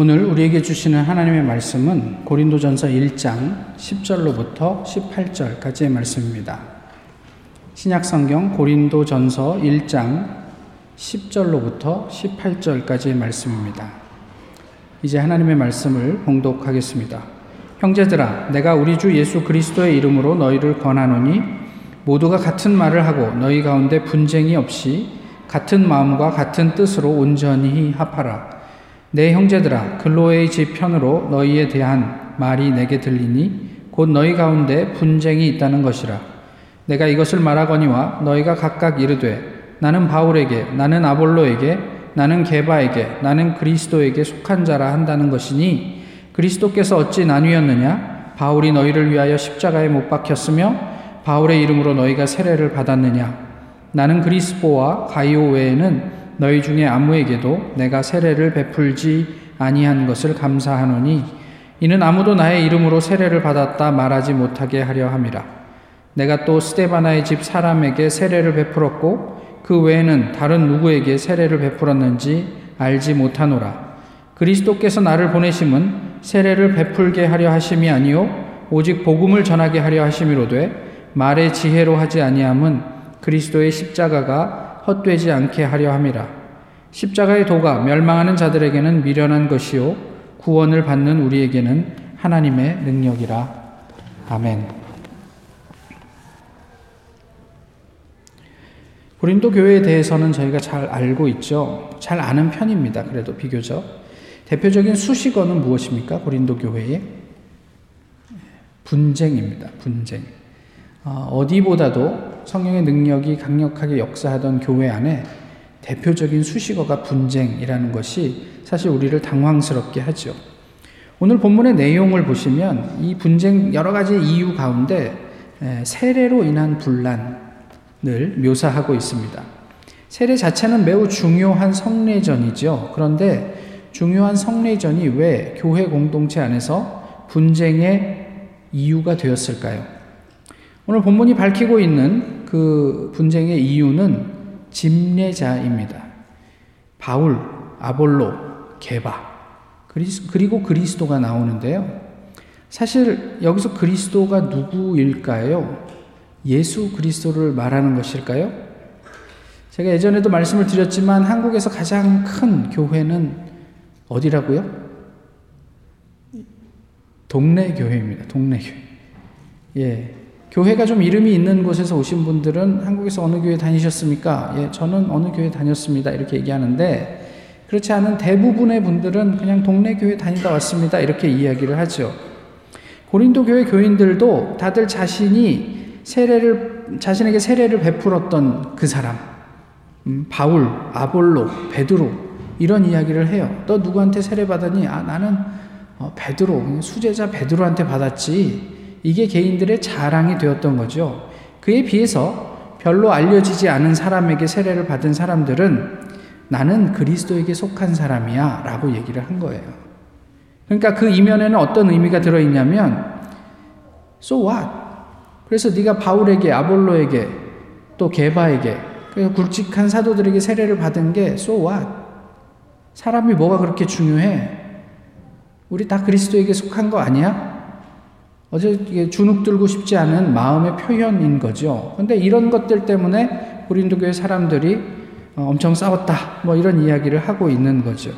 오늘 우리에게 주시는 하나님의 말씀은 고린도전서 1장 10절로부터 18절까지의 말씀입니다. 신약 성경 고린도전서 1장 10절로부터 18절까지의 말씀입니다. 이제 하나님의 말씀을 봉독하겠습니다. 형제들아 내가 우리 주 예수 그리스도의 이름으로 너희를 권하노니 모두가 같은 말을 하고 너희 가운데 분쟁이 없이 같은 마음과 같은 뜻으로 온전히 합하라. 내 형제들아 글로의 집 편으로 너희에 대한 말이 내게 들리니 곧 너희 가운데 분쟁이 있다는 것이라. 내가 이것을 말하거니와 너희가 각각 이르되 나는 바울에게 나는 아볼로에게 나는 게바에게 나는 그리스도에게 속한 자라 한다는 것이니 그리스도께서 어찌 나뉘었느냐? 바울이 너희를 위하여 십자가에 못 박혔으며 바울의 이름으로 너희가 세례를 받았느냐? 나는 그리스보와 가이오 외에는 너희 중에 아무에게도 내가 세례를 베풀지 아니한 것을 감사하노니 이는 아무도 나의 이름으로 세례를 받았다 말하지 못하게 하려 함이라. 내가 또 스테바나의 집 사람에게 세례를 베풀었고 그 외에는 다른 누구에게 세례를 베풀었는지 알지 못하노라. 그리스도께서 나를 보내심은 세례를 베풀게 하려 하심이 아니요 오직 복음을 전하게 하려 하심이로되 말의 지혜로 하지 아니함은 그리스도의 십자가가 헛되지 않게 하려 함이라. 십자가의 도가 멸망하는 자들에게는 미련한 것이요 구원을 받는 우리에게는 하나님의 능력이라. 아멘. 고린도 교회에 대해서는 저희가 잘 알고 있죠. 잘 아는 편입니다. 그래도 비교적. 대표적인 수식어는 무엇입니까? 고린도 교회의 분쟁입니다. 분쟁. 어, 어디보다도 성령의 능력이 강력하게 역사하던 교회 안에 대표적인 수식어가 분쟁이라는 것이 사실 우리를 당황스럽게 하죠. 오늘 본문의 내용을 보시면 이 분쟁 여러 가지 이유 가운데 세례로 인한 분란을 묘사하고 있습니다. 세례 자체는 매우 중요한 성례전이죠. 그런데 중요한 성례전이 왜 교회 공동체 안에서 분쟁의 이유가 되었을까요? 오늘 본문이 밝히고 있는 그 분쟁의 이유는 집례자입니다. 바울, 아볼로, 게바, 그리고 그리스도가 나오는데요. 사실 여기서 그리스도가 누구일까요? 예수 그리스도를 말하는 것일까요? 제가 예전에도 말씀을 드렸지만 한국에서 가장 큰 교회는 어디라고요? 동네 교회입니다. 동네 교회. 예. 교회가 좀 이름이 있는 곳에서 오신 분들은 한국에서 어느 교회 다니셨습니까? 예, 저는 어느 교회 다녔습니다. 이렇게 얘기하는데 그렇지 않은 대부분의 분들은 그냥 동네 교회 다니다 왔습니다. 이렇게 이야기를 하죠. 고린도 교회 교인들도 다들 자신이 세례를 자신에게 세례를 베풀었던 그 사람, 음, 바울, 아볼로, 베드로 이런 이야기를 해요. 너 누구한테 세례 받았니? 아 나는 어, 베드로 수제자 베드로한테 받았지. 이게 개인들의 자랑이 되었던 거죠. 그에 비해서 별로 알려지지 않은 사람에게 세례를 받은 사람들은 나는 그리스도에게 속한 사람이야 라고 얘기를 한 거예요. 그러니까 그 이면에는 어떤 의미가 들어있냐면 so what? 그래서 네가 바울에게 아볼로에게 또 게바에게 그 굵직한 사도들에게 세례를 받은 게 so what? 사람이 뭐가 그렇게 중요해? 우리 다 그리스도에게 속한 거 아니야? 어제 주눅 들고 싶지 않은 마음의 표현인 거죠. 근데 이런 것들 때문에 고린도 교회 사람들이 어, 엄청 싸웠다. 뭐 이런 이야기를 하고 있는 거죠.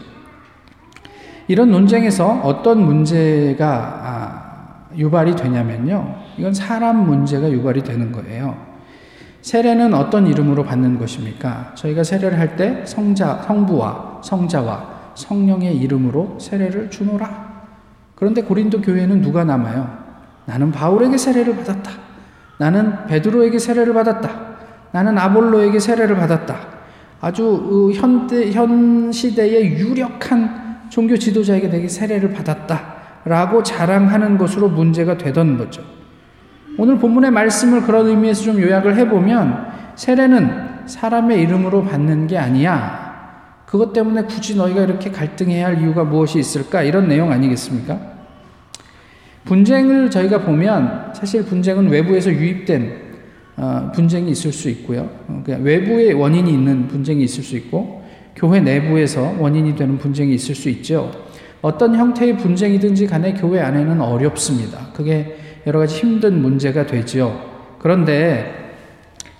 이런 논쟁에서 어떤 문제가 아, 유발이 되냐면요. 이건 사람 문제가 유발이 되는 거예요. 세례는 어떤 이름으로 받는 것입니까? 저희가 세례를 할 때 성자, 성부와 성자와 성령의 이름으로 세례를 주노라. 그런데 고린도 교회는 누가 남아요? 나는 바울에게 세례를 받았다. 나는 베드로에게 세례를 받았다. 나는 아볼로에게 세례를 받았다. 아주 현대, 현 시대의 유력한 종교 지도자에게 내게 세례를 받았다. 라고 자랑하는 것으로 문제가 되던 거죠. 오늘 본문의 말씀을 그런 의미에서 좀 요약을 해보면 세례는 사람의 이름으로 받는 게 아니야. 그것 때문에 굳이 너희가 이렇게 갈등해야 할 이유가 무엇이 있을까? 이런 내용 아니겠습니까? 분쟁을 저희가 보면 사실 분쟁은 외부에서 유입된 어, 분쟁이 있을 수 있고요. 어, 외부의 원인이 있는 분쟁이 있을 수 있고 교회 내부에서 원인이 되는 분쟁이 있을 수 있죠. 어떤 형태의 분쟁이든지 간에 교회 안에는 어렵습니다. 그게 여러 가지 힘든 문제가 되지요. 그런데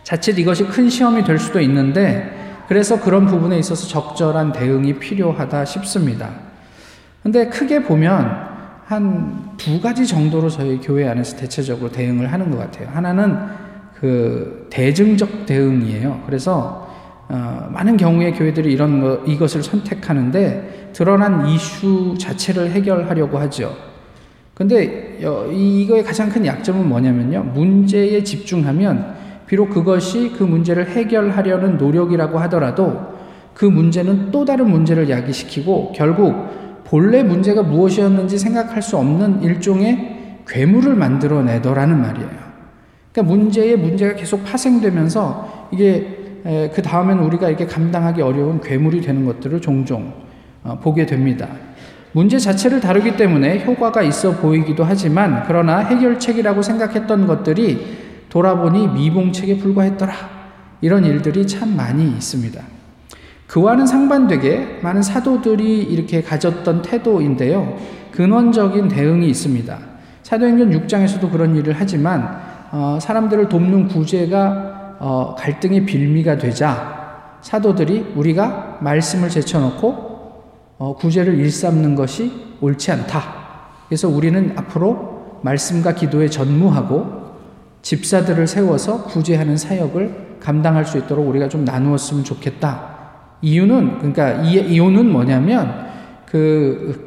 자칫 이것이 큰 시험이 될 수도 있는데 그래서 그런 부분에 있어서 적절한 대응이 필요하다 싶습니다. 근데 크게 보면 한 두 가지 정도로 저희 교회 안에서 대체적으로 대응을 하는 것 같아요. 하나는 그 대증적 대응이에요. 그래서 어, 많은 경우에 교회들이 이런 거, 이것을 선택하는데 드러난 이슈 자체를 해결하려고 하죠. 근데 이거의 가장 큰 약점은 뭐냐면요. 문제에 집중하면 비록 그것이 그 문제를 해결하려는 노력이라고 하더라도 그 문제는 또 다른 문제를 야기시키고 결국 본래 문제가 무엇이었는지 생각할 수 없는 일종의 괴물을 만들어내더라는 말이에요. 그러니까 문제에 문제가 계속 파생되면서 이게 그 다음에는 우리가 이렇게 감당하기 어려운 괴물이 되는 것들을 종종 어, 보게 됩니다. 문제 자체를 다루기 때문에 효과가 있어 보이기도 하지만 그러나 해결책이라고 생각했던 것들이 돌아보니 미봉책에 불과했더라. 이런 일들이 참 많이 있습니다. 그와는 상반되게 많은 사도들이 이렇게 가졌던 태도인데요. 근원적인 대응이 있습니다. 사도행전 6장에서도 그런 일을 하지만 어, 사람들을 돕는 구제가 어, 갈등의 빌미가 되자 사도들이 우리가 말씀을 제쳐놓고 어, 구제를 일삼는 것이 옳지 않다. 그래서 우리는 앞으로 말씀과 기도에 전무하고 집사들을 세워서 구제하는 사역을 감당할 수 있도록 우리가 좀 나누었으면 좋겠다. 이유는 그러니까 이 이유는 뭐냐면 그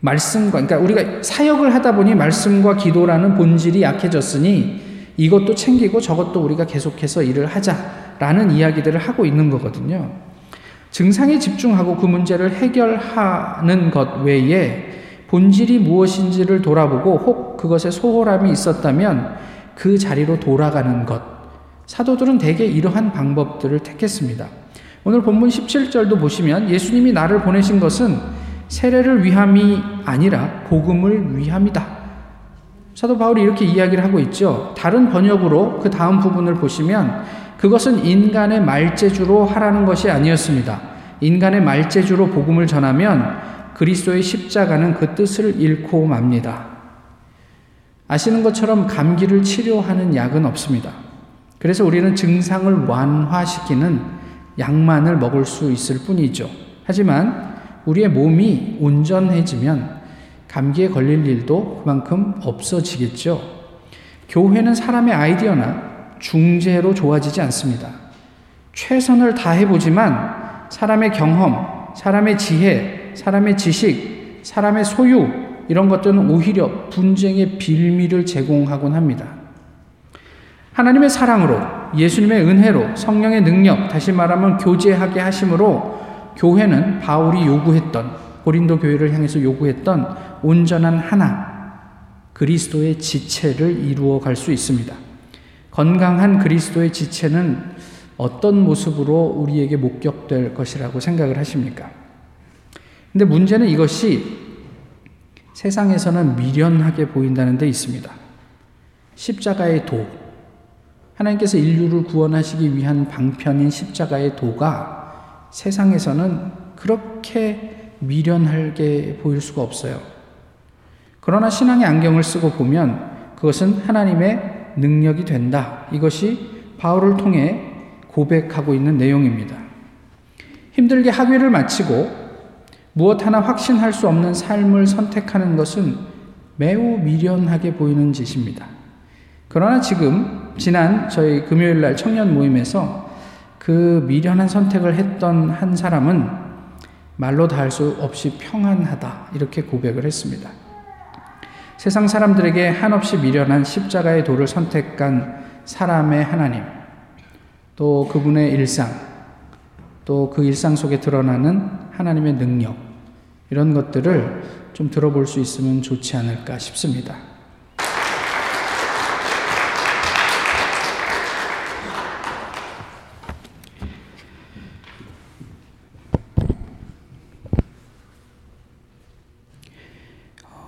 말씀과 그러니까 우리가 사역을 하다 보니 말씀과 기도라는 본질이 약해졌으니 이것도 챙기고 저것도 우리가 계속해서 일을 하자라는 이야기들을 하고 있는 거거든요. 증상에 집중하고 그 문제를 해결하는 것 외에 본질이 무엇인지를 돌아보고 혹 그것에 소홀함이 있었다면 그 자리로 돌아가는 것. 사도들은 대개 이러한 방법들을 택했습니다. 오늘 본문 17절도 보시면 예수님이 나를 보내신 것은 세례를 위함이 아니라 복음을 위함이다. 사도 바울이 이렇게 이야기를 하고 있죠. 다른 번역으로 그 다음 부분을 보시면 그것은 인간의 말재주로 하라는 것이 아니었습니다. 인간의 말재주로 복음을 전하면 그리스도의 십자가는 그 뜻을 잃고 맙니다. 아시는 것처럼 감기를 치료하는 약은 없습니다. 그래서 우리는 증상을 완화시키는 약만을 먹을 수 있을 뿐이죠. 하지만 우리의 몸이 온전해지면 감기에 걸릴 일도 그만큼 없어지겠죠. 교회는 사람의 아이디어나 중재로 좋아지지 않습니다. 최선을 다해보지만 사람의 경험, 사람의 지혜, 사람의 지식, 사람의 소유, 이런 것들은 오히려 분쟁의 빌미를 제공하곤 합니다. 하나님의 사랑으로, 예수님의 은혜로, 성령의 능력, 다시 말하면 교제하게 하심으로 교회는 바울이 요구했던 고린도 교회를 향해서 요구했던 온전한 하나 그리스도의 지체를 이루어 갈 수 있습니다. 건강한 그리스도의 지체는 어떤 모습으로 우리에게 목격될 것이라고 생각을 하십니까? 근데 문제는 이것이 세상에서는 미련하게 보인다는 데 있습니다. 십자가의 도. 하나님께서 인류를 구원하시기 위한 방편인 십자가의 도가 세상에서는 그렇게 미련하게 보일 수가 없어요. 그러나 신앙의 안경을 쓰고 보면 그것은 하나님의 능력이 된다. 이것이 바울을 통해 고백하고 있는 내용입니다. 힘들게 학위를 마치고 무엇 하나 확신할 수 없는 삶을 선택하는 것은 매우 미련하게 보이는 짓입니다. 그러나 지금 지난 저희 금요일 날 청년 모임에서 그 미련한 선택을 했던 한 사람은 말로 다 할 수 없이 평안하다. 이렇게 고백을 했습니다. 세상 사람들에게 한없이 미련한 십자가의 도를 선택한 사람의 하나님, 또 그분의 일상, 또 그 일상 속에 드러나는 하나님의 능력, 이런 것들을 좀 들어볼 수 있으면 좋지 않을까 싶습니다.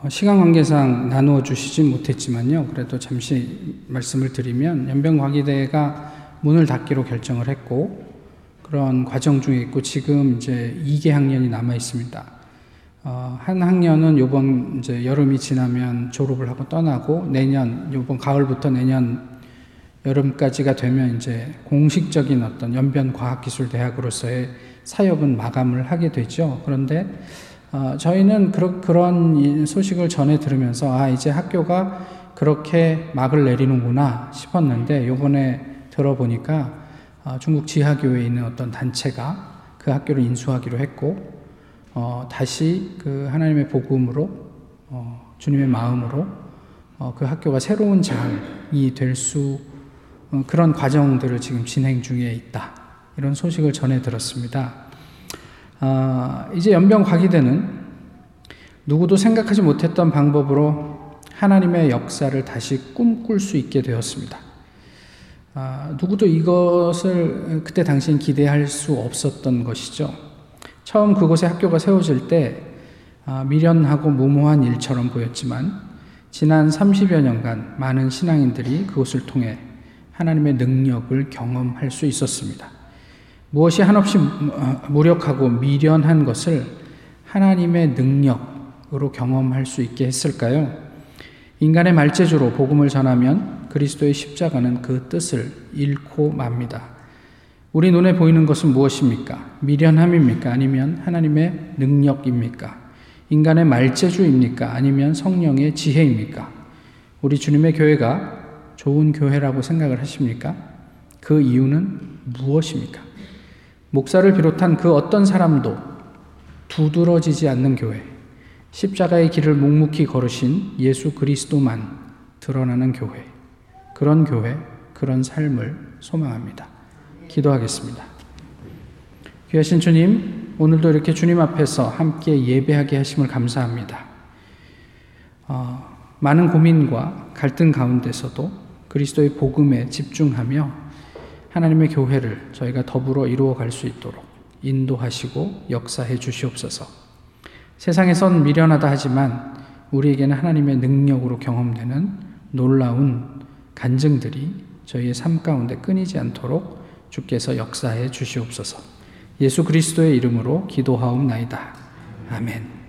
시간 관계상 나누어 주시진 못했지만요. 그래도 잠시 말씀을 드리면 연변과기대가 문을 닫기로 결정을 했고 그런 과정 중에 있고 지금 이제 2개 학년이 남아 있습니다. 어, 한 학년은 요번 이제 여름이 지나면 졸업을 하고 떠나고 내년 요번 가을부터 내년 여름까지가 되면 이제 공식적인 어떤 연변 과학기술 대학으로서의 사역은 마감을 하게 되죠. 그런데 어, 저희는 그러, 그런 소식을 전해 들으면서 아 이제 학교가 그렇게 막을 내리는구나 싶었는데 요번에 들어보니까 어, 중국 지하교에 있는 어떤 단체가 그 학교를 인수하기로 했고 어, 다시 그 하나님의 복음으로 어, 주님의 마음으로 어, 그 학교가 새로운 장이 될수 어, 그런 과정들을 지금 진행 중에 있다. 이런 소식을 전해 들었습니다. 아, 이제 연병 과기대는 누구도 생각하지 못했던 방법으로 하나님의 역사를 다시 꿈꿀 수 있게 되었습니다. 아, 누구도 이것을 그때 당시 기대할 수 없었던 것이죠. 처음 그곳에 학교가 세워질 때 아, 미련하고 무모한 일처럼 보였지만 지난 30여 년간 많은 신앙인들이 그곳을 통해 하나님의 능력을 경험할 수 있었습니다. 무엇이 한없이 어, 무력하고 미련한 것을 하나님의 능력으로 경험할 수 있게 했을까요? 인간의 말재주로 복음을 전하면 그리스도의 십자가는 그 뜻을 잃고 맙니다. 우리 눈에 보이는 것은 무엇입니까? 미련함입니까? 아니면 하나님의 능력입니까? 인간의 말재주입니까? 아니면 성령의 지혜입니까? 우리 주님의 교회가 좋은 교회라고 생각을 하십니까? 그 이유는 무엇입니까? 목사를 비롯한 그 어떤 사람도 두드러지지 않는 교회, 십자가의 길을 묵묵히 걸으신 예수 그리스도만 드러나는 교회, 그런 교회, 그런 삶을 소망합니다. 기도하겠습니다. 귀하신 주님, 오늘도 이렇게 주님 앞에서 함께 예배하게 하심을 감사합니다. 어, 많은 고민과 갈등 가운데서도 그리스도의 복음에 집중하며 하나님의 교회를 저희가 더불어 이루어 갈 수 있도록 인도하시고 역사해 주시옵소서. 세상에선 미련하다 하지만 우리에게는 하나님의 능력으로 경험되는 놀라운 간증들이 저희의 삶 가운데 끊이지 않도록 주께서 역사해 주시옵소서. 예수 그리스도의 이름으로 기도하옵나이다. 아멘.